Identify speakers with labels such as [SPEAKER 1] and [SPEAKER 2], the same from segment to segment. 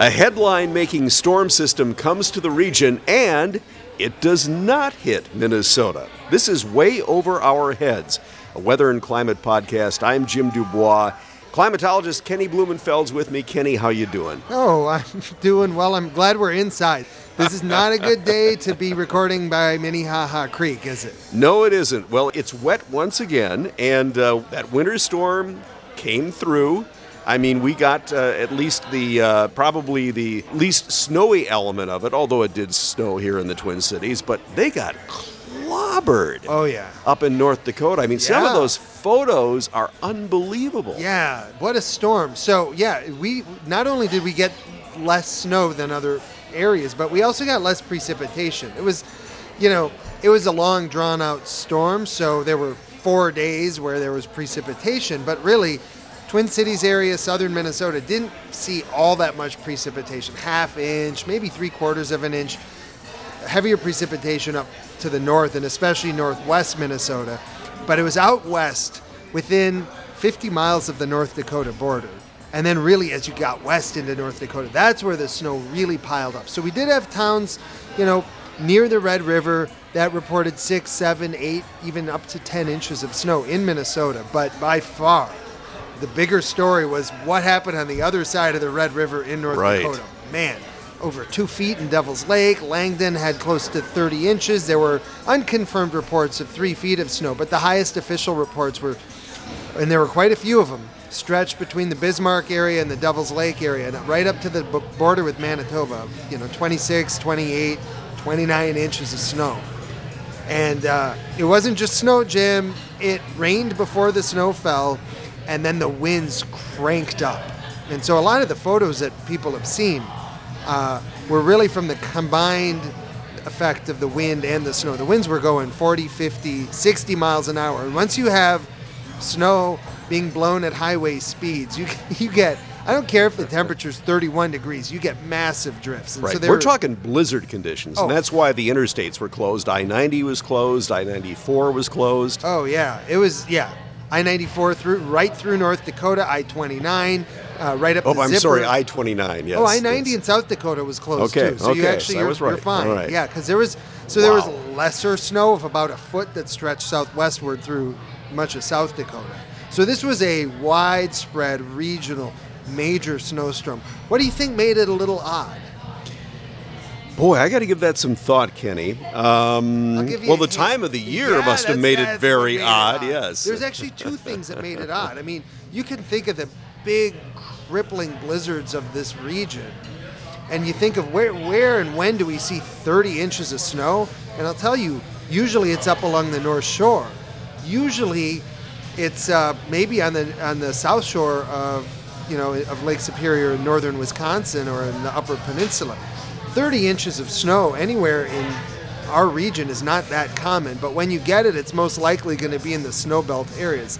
[SPEAKER 1] A headline making storm system comes to the region and it does not hit Minnesota. This is way over our heads. A weather and climate podcast. I'm Jim du Bois. Climatologist Kenny Blumenfeld's with me. Kenny, how you doing?
[SPEAKER 2] Oh, I'm doing well. I'm glad we're inside. This is not a good day to be recording by Minnehaha Creek, is it?
[SPEAKER 1] No, it isn't. Well, it's wet once again, and uh, that winter storm came through. I mean, we got uh, at least the uh, probably the least snowy element of it, although it did snow here in the Twin Cities. But they got clobbered.
[SPEAKER 2] Oh yeah,
[SPEAKER 1] up in North Dakota. I mean, some of those photos are unbelievable.
[SPEAKER 2] yeah. What a storm! So yeah, we not only did we get less snow than other areas, but we also got less precipitation. It was, you know, it was a long, drawn-out storm. So there were four days where there was precipitation, but really. Twin Cities area, southern Minnesota, didn't see all that much precipitation. Half inch, maybe three quarters of an inch. heavier precipitation up to the north and especially northwest Minnesota, but it was out west within 50 miles of the North Dakota border. And then, really, as you got west into North Dakota, that's where the snow really piled up. So, we did have towns, you know, near the Red River that reported six, seven, eight, even up to 10 inches of snow in Minnesota. But by far, the bigger story was what happened on the other side of the Red River in North
[SPEAKER 1] Right.
[SPEAKER 2] Dakota. Man, over two feet in Devil's Lake. Langdon had close to 30 inches. There were unconfirmed reports of three feet of snow, but the highest official reports were, and there were quite a few of them, stretched between the Bismarck area and the Devil's Lake area, and right up to the border with Manitoba. You know, 26, 28, 29 inches of snow. And uh, it wasn't just snow, Jim. It rained before the snow fell, and then the winds cranked up. And so a lot of the photos that people have seen uh, were really from the combined effect of the wind and the snow. The winds were going 40, 50, 60 miles an hour. And once you have snow being blown at highway speeds, you, you get, I don't care if the temperature's 31 degrees, you get massive drifts. And
[SPEAKER 1] Right.
[SPEAKER 2] so
[SPEAKER 1] We're
[SPEAKER 2] were-
[SPEAKER 1] talking blizzard conditions, and
[SPEAKER 2] Oh.
[SPEAKER 1] that's why the interstates were closed. I 90 was closed, I 94 was closed.
[SPEAKER 2] Oh yeah, it was yeah. I ninety four through right through North Dakota, I twenty nine, uh, right up.
[SPEAKER 1] oh,
[SPEAKER 2] the
[SPEAKER 1] I'm
[SPEAKER 2] zipper.
[SPEAKER 1] sorry, I 29, yes.
[SPEAKER 2] oh, I ninety
[SPEAKER 1] yes.
[SPEAKER 2] in South Dakota was closed
[SPEAKER 1] Okay,
[SPEAKER 2] too. So you
[SPEAKER 1] okay,
[SPEAKER 2] actually
[SPEAKER 1] so
[SPEAKER 2] you're,
[SPEAKER 1] right.
[SPEAKER 2] you're fine.
[SPEAKER 1] Right.
[SPEAKER 2] Yeah, because there was so there was lesser snow of about a foot that stretched southwestward through much of South Dakota. So this was a widespread regional major snowstorm. What do you think made it a little odd?
[SPEAKER 1] Boy, I got to give that some thought, Kenny. Um,
[SPEAKER 2] I'll give you
[SPEAKER 1] well, the time of the year
[SPEAKER 2] Yeah,
[SPEAKER 1] must have made it very
[SPEAKER 2] made
[SPEAKER 1] odd,
[SPEAKER 2] odd.
[SPEAKER 1] yes.
[SPEAKER 2] There's actually two things that made it odd. I mean, you can think of the big crippling blizzards of this region, and you think of where, where and when do we see 30 inches of snow? And I'll tell you, usually it's up along the North Shore. Usually, it's uh, maybe on the on the South Shore of you know of Lake Superior in northern Wisconsin or in the Upper Peninsula. 30 inches of snow anywhere in our region is not that common, but when you get it, it's most likely going to be in the snow belt areas.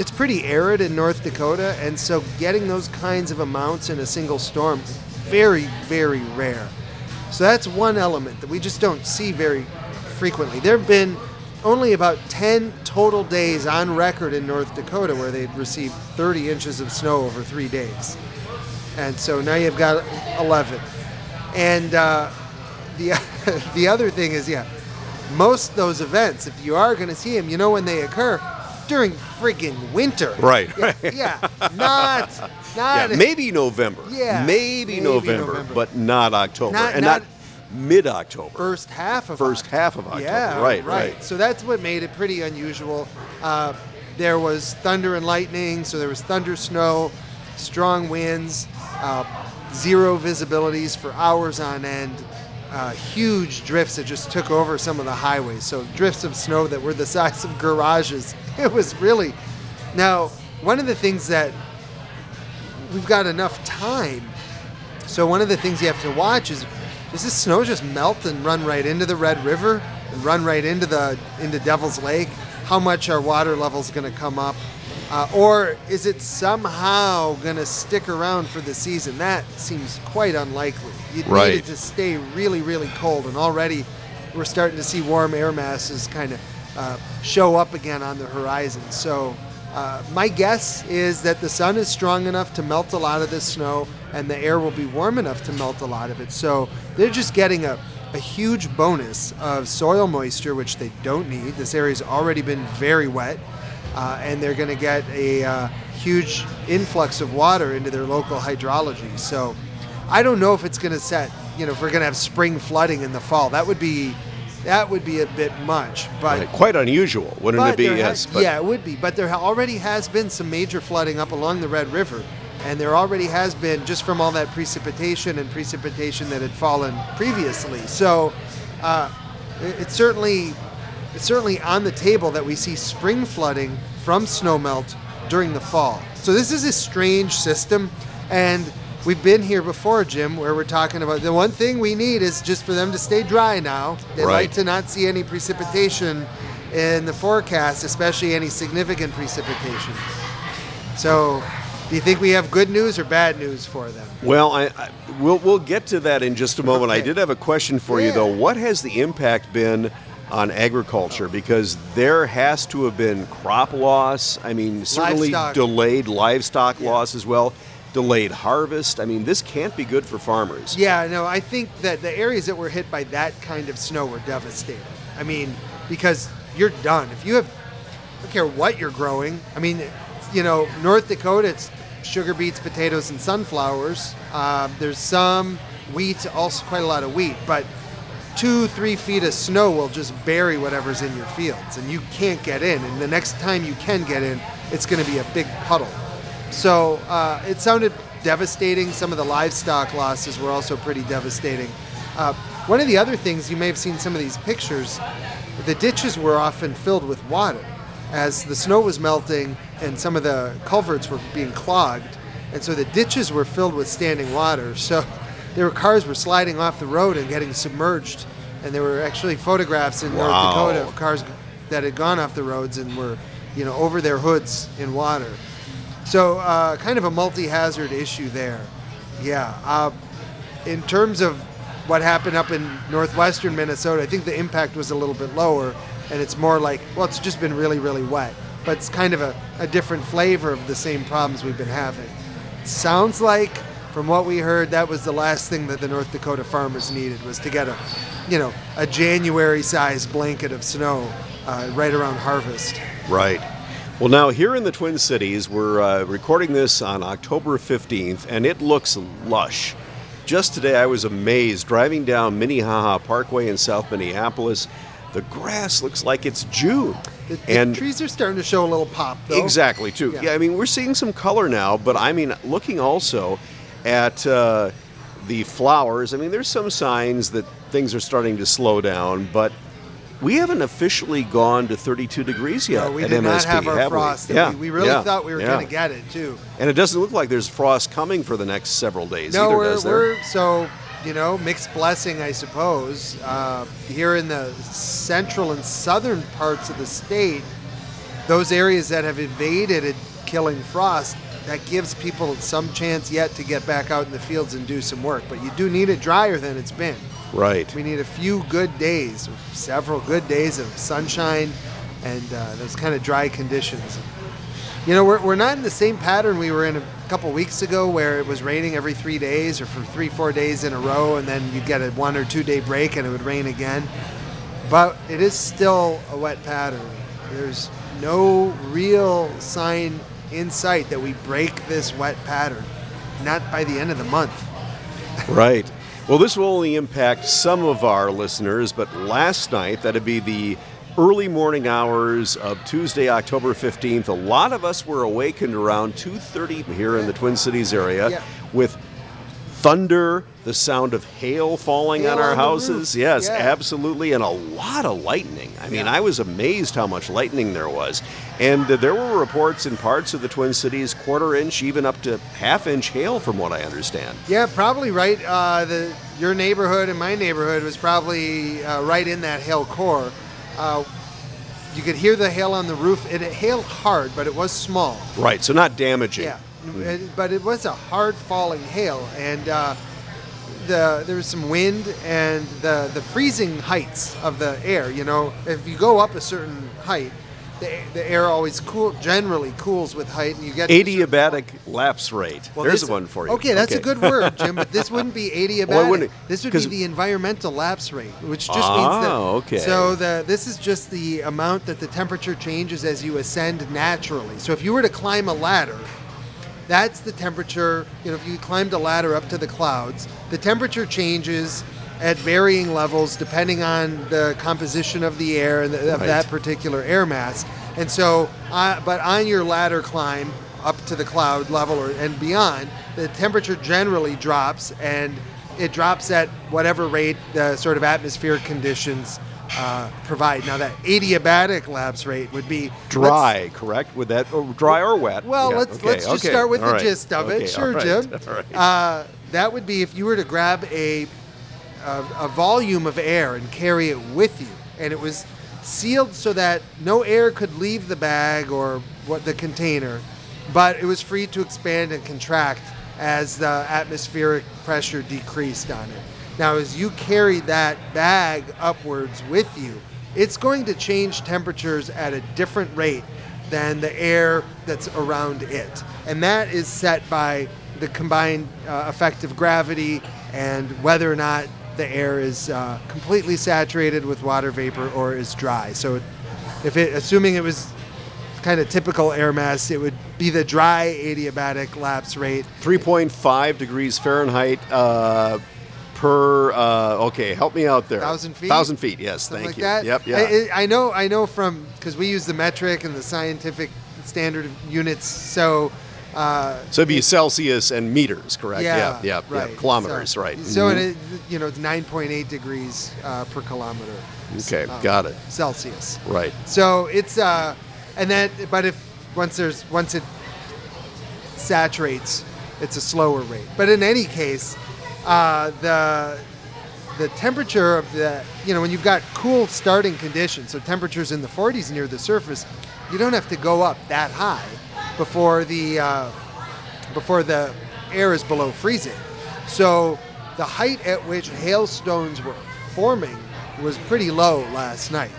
[SPEAKER 2] It's pretty arid in North Dakota, and so getting those kinds of amounts in a single storm, is very, very rare. So that's one element that we just don't see very frequently. There have been only about 10 total days on record in North Dakota where they'd received 30 inches of snow over three days. And so now you've got 11. And uh, the, the other thing is, yeah, most of those events, if you are going to see them, you know when they occur during friggin' winter.
[SPEAKER 1] Right,
[SPEAKER 2] Yeah,
[SPEAKER 1] right.
[SPEAKER 2] yeah. not,
[SPEAKER 1] yeah,
[SPEAKER 2] not
[SPEAKER 1] maybe November.
[SPEAKER 2] Yeah,
[SPEAKER 1] maybe,
[SPEAKER 2] maybe
[SPEAKER 1] November,
[SPEAKER 2] November.
[SPEAKER 1] but not October,
[SPEAKER 2] Not-
[SPEAKER 1] and
[SPEAKER 2] not-
[SPEAKER 1] not, mid-October.
[SPEAKER 2] first half of
[SPEAKER 1] First
[SPEAKER 2] October.
[SPEAKER 1] half of October.
[SPEAKER 2] Yeah,
[SPEAKER 1] right,
[SPEAKER 2] right.
[SPEAKER 1] right.
[SPEAKER 2] So that's what made it pretty unusual. Uh, there was thunder and lightning, so there was thunder, snow, strong winds, uh, zero visibilities for hours on end, uh, huge drifts that just took over some of the highways. So drifts of snow that were the size of garages. It was really. Now, one of the things that we've got enough time so one of the things you have to watch is does this snow just melt and run right into the Red River and run right into the into Devil's Lake? How much are water levels going to come up? Uh, or is it somehow going to stick around for the season? That seems quite unlikely. You'd need it to stay really, really cold, and already we're starting to see warm air masses kind of uh, show up again on the horizon. So Uh, my guess is that the sun is strong enough to melt a lot of this snow, and the air will be warm enough to melt a lot of it. So they're just getting a, a huge bonus of soil moisture, which they don't need. This area's already been very wet, uh, and they're going to get a uh, huge influx of water into their local hydrology. So I don't know if it's going to set, you know, if we're going to have spring flooding in the fall. That would be that would be a bit much, but
[SPEAKER 1] Right, Quite unusual, wouldn't it be? Yes.
[SPEAKER 2] ha- yeah, it would be. But there already has been some major flooding up along the Red River, and there already has been just from all that precipitation and precipitation that had fallen previously. So uh, it- it's certainly it's certainly on the table that we see spring flooding from snowmelt during the fall. So this is a strange system, and we've been here before, Jim, where we're talking about the one thing we need is just for them to stay dry now. They
[SPEAKER 1] Right.
[SPEAKER 2] like to not see any precipitation in the forecast, especially any significant precipitation. So, do you think we have good news or bad news for them?
[SPEAKER 1] Well, I, I we'll we'll get to that in just a moment. I did have a question for you though. What has the impact been on agriculture? Because there has to have been crop loss. I mean, certainly
[SPEAKER 2] Livestock.
[SPEAKER 1] delayed livestock
[SPEAKER 2] Yeah.
[SPEAKER 1] loss as well. Delayed harvest. I mean, this can't be good for farmers.
[SPEAKER 2] Yeah, no, I think that the areas that were hit by that kind of snow were devastating. I mean, because you're done. If you have, I don't care what you're growing. I mean, you know, North Dakota, it's sugar beets, potatoes, and sunflowers. Um, there's some wheat, also quite a lot of wheat, but two, three feet of snow will just bury whatever's in your fields, and you can't get in. And the next time you can get in, it's going to be a big puddle. So uh, it sounded devastating. Some of the livestock losses were also pretty devastating. Uh, one of the other things you may have seen some of these pictures, the ditches were often filled with water as the snow was melting and some of the culverts were being clogged, and so the ditches were filled with standing water. So there were cars were sliding off the road and getting submerged, and there were actually photographs in
[SPEAKER 1] Wow.
[SPEAKER 2] North Dakota of cars that had gone off the roads and were, you know, over their hoods in water. So, uh, kind of a multi hazard issue there. Yeah. Uh, in terms of what happened up in northwestern Minnesota, I think the impact was a little bit lower, and it's more like, well, it's just been really, really wet. But it's kind of a, a different flavor of the same problems we've been having. Sounds like, from what we heard, that was the last thing that the North Dakota farmers needed was to get a, you know, a January-sized blanket of snow uh, right around harvest.
[SPEAKER 1] Right. Well, now here in the Twin Cities, we're uh, recording this on October 15th, and it looks lush. Just today, I was amazed driving down Minnehaha Parkway in South Minneapolis. The grass looks like it's June.
[SPEAKER 2] The, the
[SPEAKER 1] and
[SPEAKER 2] trees are starting to show a little pop, though.
[SPEAKER 1] Exactly, too.
[SPEAKER 2] Yeah.
[SPEAKER 1] Yeah. I mean, we're seeing some color now, but I mean, looking also at uh, the flowers, I mean, there's some signs that things are starting to slow down, but we haven't officially gone to 32 degrees yet
[SPEAKER 2] No, we
[SPEAKER 1] at
[SPEAKER 2] did
[SPEAKER 1] MSP,
[SPEAKER 2] not have our
[SPEAKER 1] have
[SPEAKER 2] frost. and
[SPEAKER 1] Yeah,
[SPEAKER 2] we, we really
[SPEAKER 1] yeah,
[SPEAKER 2] thought we were
[SPEAKER 1] yeah.
[SPEAKER 2] going to get it too.
[SPEAKER 1] And it doesn't look like there's frost coming for the next several days
[SPEAKER 2] No,
[SPEAKER 1] either,
[SPEAKER 2] we're,
[SPEAKER 1] does there?
[SPEAKER 2] we're so you know mixed blessing, I suppose. Uh, here in the central and southern parts of the state, those areas that have evaded killing frost, that gives people some chance yet to get back out in the fields and do some work. But you do need it drier than it's been.
[SPEAKER 1] Right.
[SPEAKER 2] We need a few good days, several good days of sunshine and uh, those kind of dry conditions. You know, we're, we're not in the same pattern we were in a couple weeks ago where it was raining every three days or for three, four days in a row, and then you'd get a one or two day break and it would rain again. But it is still a wet pattern. There's no real sign in sight that we break this wet pattern, not by the end of the month.
[SPEAKER 1] Right. Well, this will only impact some of our listeners, but last night, that'd be the early morning hours of Tuesday, October 15th, a lot of us were awakened around 2:30 here in the Twin Cities area
[SPEAKER 2] Yeah.
[SPEAKER 1] with thunder, the sound of hail falling
[SPEAKER 2] Hail
[SPEAKER 1] on our
[SPEAKER 2] on
[SPEAKER 1] houses. Yes,
[SPEAKER 2] Yeah.
[SPEAKER 1] absolutely, and a lot of lightning. I mean,
[SPEAKER 2] Yeah.
[SPEAKER 1] I was amazed how much lightning there was. And uh, there were reports in parts of the Twin Cities, quarter inch, even up to half inch hail, from what I understand.
[SPEAKER 2] Yeah, probably right. Uh, the your neighborhood and my neighborhood was probably uh, right in that hail core. Uh, you could hear the hail on the roof. It hailed hard, but it was small.
[SPEAKER 1] Right, so not damaging.
[SPEAKER 2] Yeah, It- but it was a hard falling hail, and uh, the there was some wind and the the freezing heights of the air. You know, if you go up a certain height, the, the air always cool generally cools with height, and you get to a certain-
[SPEAKER 1] Adiabatic lapse rate.
[SPEAKER 2] Well,
[SPEAKER 1] There's
[SPEAKER 2] this-
[SPEAKER 1] one for you.
[SPEAKER 2] Okay, that's a good word, Jim. But this wouldn't be adiabatic.
[SPEAKER 1] Well, wouldn't-
[SPEAKER 2] this would be the environmental lapse rate, which just
[SPEAKER 1] Ah,
[SPEAKER 2] means that.
[SPEAKER 1] okay.
[SPEAKER 2] So the this is just the amount that the temperature changes as you ascend naturally. So if you were to climb a ladder, that's the temperature. You know, if you climbed a ladder up to the clouds, the temperature changes at varying levels depending on the composition of the air and the, of
[SPEAKER 1] Right.
[SPEAKER 2] that particular air mass. And so, uh, but on your ladder climb up to the cloud level or, and beyond, the temperature generally drops, and it drops at whatever rate the sort of atmospheric conditions uh, provide. Now, that adiabatic lapse rate would be
[SPEAKER 1] Dry, correct? Would that or dry or wet?
[SPEAKER 2] well,
[SPEAKER 1] Yeah,
[SPEAKER 2] let's
[SPEAKER 1] okay,
[SPEAKER 2] let's just
[SPEAKER 1] okay,
[SPEAKER 2] start with
[SPEAKER 1] all
[SPEAKER 2] the
[SPEAKER 1] right,
[SPEAKER 2] gist of
[SPEAKER 1] okay,
[SPEAKER 2] it. Sure,
[SPEAKER 1] right,
[SPEAKER 2] Jim.
[SPEAKER 1] right.
[SPEAKER 2] Uh, that would be if you were to grab a, a a volume of air and carry it with you, and it was sealed so that no air could leave the bag or what the container, but it was free to expand and contract as the atmospheric pressure decreased on it. Now, as you carry that bag upwards with you, it's going to change temperatures at a different rate than the air that's around it. And that is set by the combined uh, effect of gravity and whether or not the air is uh, completely saturated with water vapor or is dry. So, if it, assuming it was kind of typical air mass, it would be the dry adiabatic lapse rate.
[SPEAKER 1] 3.5 degrees Fahrenheit uh, per. Uh, okay, help me out there.
[SPEAKER 2] Thousand feet?
[SPEAKER 1] Thousand feet. Yes,
[SPEAKER 2] something
[SPEAKER 1] thank
[SPEAKER 2] like
[SPEAKER 1] you.
[SPEAKER 2] that.
[SPEAKER 1] Yep. Yeah.
[SPEAKER 2] I, I know. I know from because we use the metric and the scientific standard units. So. Uh,
[SPEAKER 1] so it'd be Celsius and meters, correct?
[SPEAKER 2] yeah,
[SPEAKER 1] Yeah. Yeah.
[SPEAKER 2] right.
[SPEAKER 1] yeah. Kilometers,
[SPEAKER 2] So-
[SPEAKER 1] right?
[SPEAKER 2] So
[SPEAKER 1] Mhm.
[SPEAKER 2] it, you know, it's 9.8 degrees uh, per kilometer.
[SPEAKER 1] Okay,
[SPEAKER 2] uh,
[SPEAKER 1] got it.
[SPEAKER 2] Celsius.
[SPEAKER 1] Right.
[SPEAKER 2] So it's uh, and then but if once there's once it saturates, it's a slower rate. But in any case, uh, the the temperature of the you know when you've got cool starting conditions, so temperatures in the 40s near the surface, you don't have to go up that high before the uh, before the air is below freezing. So the height at which hailstones were forming was pretty low last night.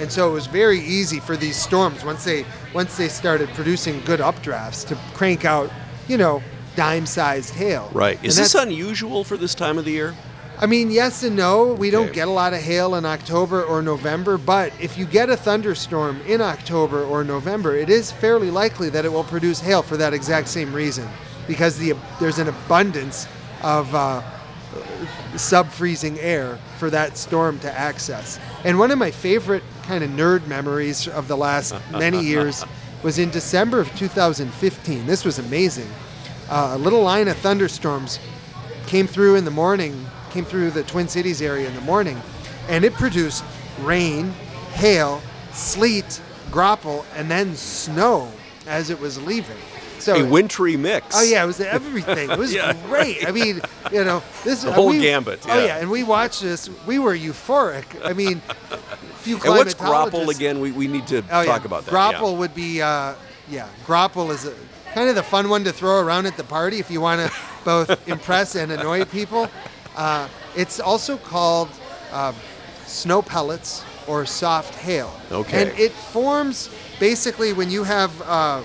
[SPEAKER 2] And so it was very easy for these storms once they once they started producing good updrafts to crank out, you know, dime-sized hail.
[SPEAKER 1] Right.
[SPEAKER 2] And
[SPEAKER 1] Is this unusual for this time of the year?
[SPEAKER 2] I mean, yes and no. We don't get a lot of hail in October or November, but if you get a thunderstorm in October or November, it is fairly likely that it will produce hail for that exact same reason, because the there's an abundance of uh, sub-freezing air for that storm to access. And one of my favorite kind of nerd memories of the last many years was in December of 2015. This was amazing. Uh, a little line of thunderstorms came through in the morning, came through the Twin Cities area in the morning, and it produced rain, hail, sleet, graupel, and then snow as it was leaving. So
[SPEAKER 1] A wintry mix.
[SPEAKER 2] Oh yeah, it was everything. It was
[SPEAKER 1] Yeah,
[SPEAKER 2] great. I mean, you know, this
[SPEAKER 1] The whole
[SPEAKER 2] we-
[SPEAKER 1] gambit,
[SPEAKER 2] Oh
[SPEAKER 1] yeah.
[SPEAKER 2] yeah, and we watched this. We were euphoric. I mean, few
[SPEAKER 1] And what's graupel again? We, we need to
[SPEAKER 2] Oh,
[SPEAKER 1] talk
[SPEAKER 2] yeah.
[SPEAKER 1] about that.
[SPEAKER 2] Graupel would be, uh, yeah, graupel is a, kind of the fun one to throw around at the party if you want to both impress and annoy people. Uh, it's also called uh, snow pellets or soft hail.
[SPEAKER 1] Okay.
[SPEAKER 2] And it forms basically when you have uh,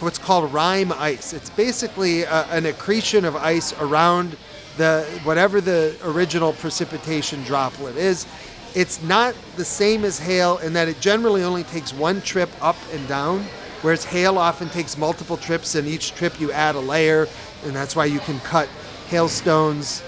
[SPEAKER 2] what's called rime ice. It's basically a, an accretion of ice around the whatever the original precipitation droplet is. It's not the same as hail in that it generally only takes one trip up and down, whereas hail often takes multiple trips, and each trip you add a layer, and that's why you can cut hailstones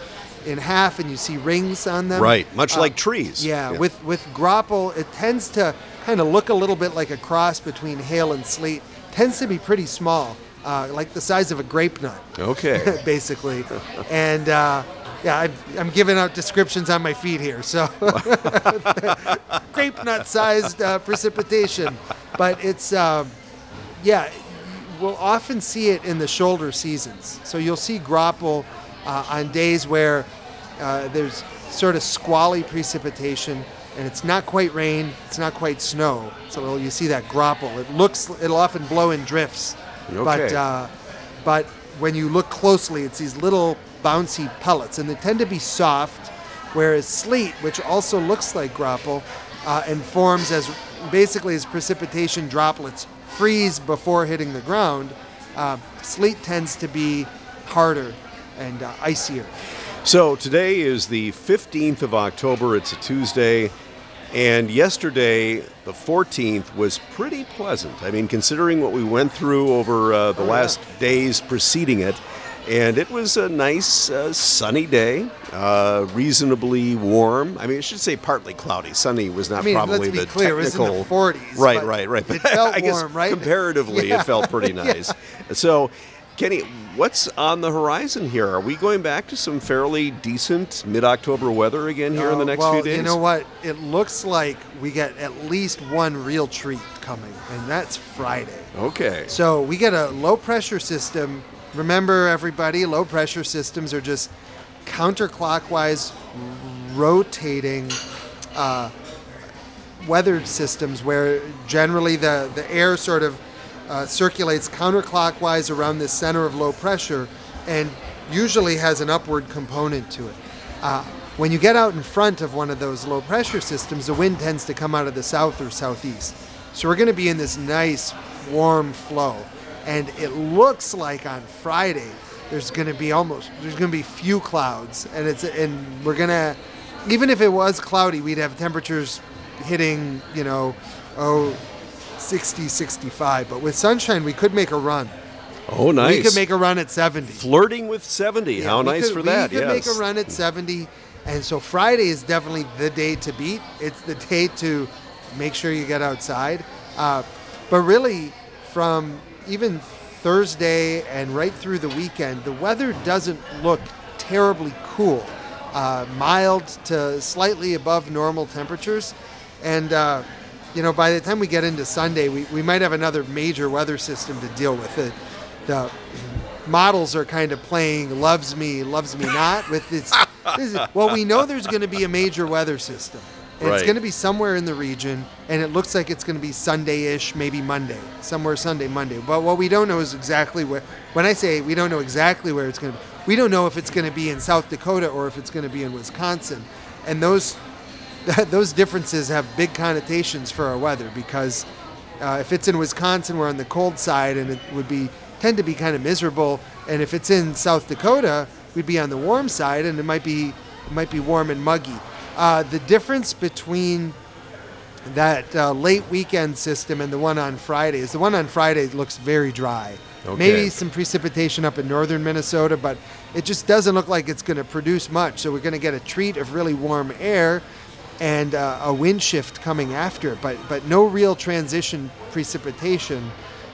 [SPEAKER 2] in half and you see rings on them.
[SPEAKER 1] Right, much
[SPEAKER 2] Uh,
[SPEAKER 1] like trees.
[SPEAKER 2] Yeah, with with graupel, it tends to kind of look a little bit like a cross between hail and sleet. Tends to be pretty small, uh, like the size of a grape nut,
[SPEAKER 1] Okay.
[SPEAKER 2] basically. and uh, yeah, I, I'm giving out descriptions on my feet here, so grape nut sized uh, precipitation. But it's um, yeah, we'll often see it in the shoulder seasons. So you'll see graupel uh, on days where uh, there's sort of squally precipitation and it's not quite rain, it's not quite snow. So you see that graupel. It looks, it'll often blow in drifts. But,
[SPEAKER 1] Okay.
[SPEAKER 2] uh, but when you look closely, it's these little bouncy pellets and they tend to be soft, whereas sleet, which also looks like graupel uh, and forms as basically as precipitation droplets freeze before hitting the ground, uh, sleet tends to be harder and uh, icier.
[SPEAKER 1] So today is the 15th of October. It's a Tuesday. And yesterday, the 14th, was pretty pleasant. I mean, considering what we went through over uh, the
[SPEAKER 2] Oh, yeah.
[SPEAKER 1] last days preceding it. And it was a nice uh, sunny day, uh, reasonably warm. I mean, I should say partly cloudy. Sunny was not
[SPEAKER 2] I mean,
[SPEAKER 1] probably the
[SPEAKER 2] clear, it was in
[SPEAKER 1] technical.
[SPEAKER 2] the 40s,
[SPEAKER 1] Right,
[SPEAKER 2] but
[SPEAKER 1] right, right.
[SPEAKER 2] it felt
[SPEAKER 1] I guess
[SPEAKER 2] warm, right?
[SPEAKER 1] comparatively,
[SPEAKER 2] Yeah.
[SPEAKER 1] it felt pretty
[SPEAKER 2] Yeah.
[SPEAKER 1] nice. So, Kenny, what's on the horizon here? Are we going back to some fairly decent mid-October weather again here in the
[SPEAKER 2] Uh,
[SPEAKER 1] next
[SPEAKER 2] well,
[SPEAKER 1] few days?
[SPEAKER 2] you know what? It looks like we get at least one real treat coming, and that's Friday.
[SPEAKER 1] Okay.
[SPEAKER 2] So we get a low pressure system. Remember, everybody, low pressure systems are just counterclockwise rotating uh, weather systems where generally the, the air sort of uh, circulates counterclockwise around the center of low pressure and usually has an upward component to it. Uh, when you get out in front of one of those low pressure systems, the wind tends to come out of the south or southeast. So we're going to be in this nice warm flow. And it looks like on Friday there's going to be almost there's going to be few clouds and it's and we're going to even if it was cloudy, we'd have temperatures hitting, you know, oh 60 65, but with sunshine we could make a run.
[SPEAKER 1] oh, nice.
[SPEAKER 2] We could make a run at 70.
[SPEAKER 1] Flirting with 70.
[SPEAKER 2] Yeah,
[SPEAKER 1] How nice
[SPEAKER 2] could-
[SPEAKER 1] for that.
[SPEAKER 2] We could
[SPEAKER 1] yes.
[SPEAKER 2] make a run at 70. And so Friday is definitely the day to beat. It's the day to make sure you get outside. Uh, but really, from even Thursday and right through the weekend, the weather doesn't look terribly cool. Uh, mild to slightly above normal temperatures. And, uh, you know, by the time we get into Sunday, we, we might have another major weather system to deal with. The, the models are kind of playing loves me, loves me not with this. this is- well, we know there's going to be a major weather system. And It's going to be somewhere in the region, and it looks like it's going to be Sunday-ish, maybe Monday, somewhere Sunday, Monday. But what we don't know is exactly where. When I say we don't know exactly where it's going to be, we don't know if it's going to be in South Dakota or if it's going to be in Wisconsin, and those those differences have big connotations for our weather because uh, if it's in Wisconsin, we're on the cold side, and it would be tend to be kind of miserable. And if it's in South Dakota, we'd be on the warm side, and it might be it might be warm and muggy. Uh, the difference between that uh, late weekend system and the one on Friday is the one on Friday looks very dry.
[SPEAKER 1] Okay.
[SPEAKER 2] Maybe some precipitation up in northern Minnesota, but it just doesn't look like it's going to produce much. So we're going to get a treat of really warm air and uh, a wind shift coming after it, but but no real transition precipitation,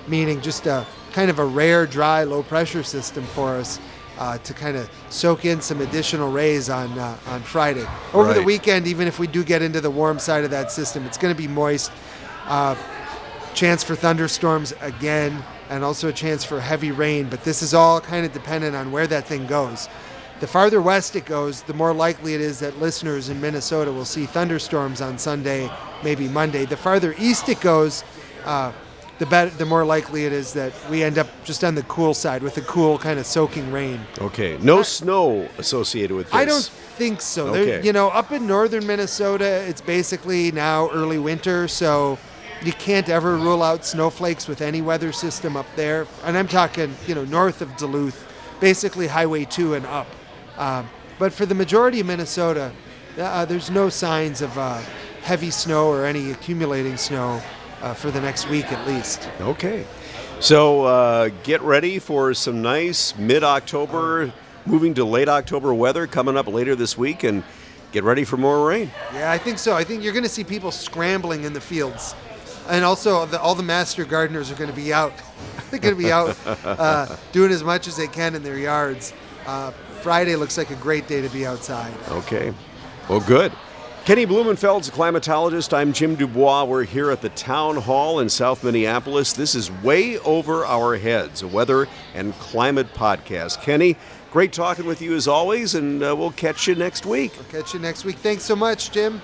[SPEAKER 2] meaning just a kind of a rare dry low pressure system for us. Uh, to kind of soak in some additional rays on uh, on Friday. Over the weekend, even if we do get into the warm side of that system, it's going to be moist. Uh, chance for thunderstorms again, and also a chance for heavy rain. But this is all kind of dependent on where that thing goes. The farther west it goes, the more likely it is that listeners in Minnesota will see thunderstorms on Sunday, maybe Monday. The farther east it goes, uh, the better, the more likely it is that we end up just on the cool side with the cool kind of soaking rain.
[SPEAKER 1] Okay. No snow associated with this.
[SPEAKER 2] I don't think so. There-
[SPEAKER 1] Okay.
[SPEAKER 2] you know, up in northern Minnesota, it's basically now early winter, so you can't ever rule out snowflakes with any weather system up there. And I'm talking, you know, north of Duluth, basically Highway 2 and up. Um, but for the majority of Minnesota, uh, there's no signs of uh, heavy snow or any accumulating snow uh, for the next week at least.
[SPEAKER 1] Okay. So uh, get ready for some nice mid October, moving to late October weather coming up later this week, and get ready for more rain.
[SPEAKER 2] Yeah, I think so. I think you're going to see people scrambling in the fields, and also the, all the master gardeners are going to be out. They're going to be out uh, doing as much as they can in their yards. Uh, Friday looks like a great day to be outside.
[SPEAKER 1] Okay. Well, good. Kenny Blumenfeld's climatologist. I'm Jim du Bois. We're here at the Town Hall in South Minneapolis. This is Way Over Our Heads, a weather and climate podcast. Kenny, great talking with you as always, and uh, we'll catch you next week.
[SPEAKER 2] Catch you next week. Thanks so much, Jim.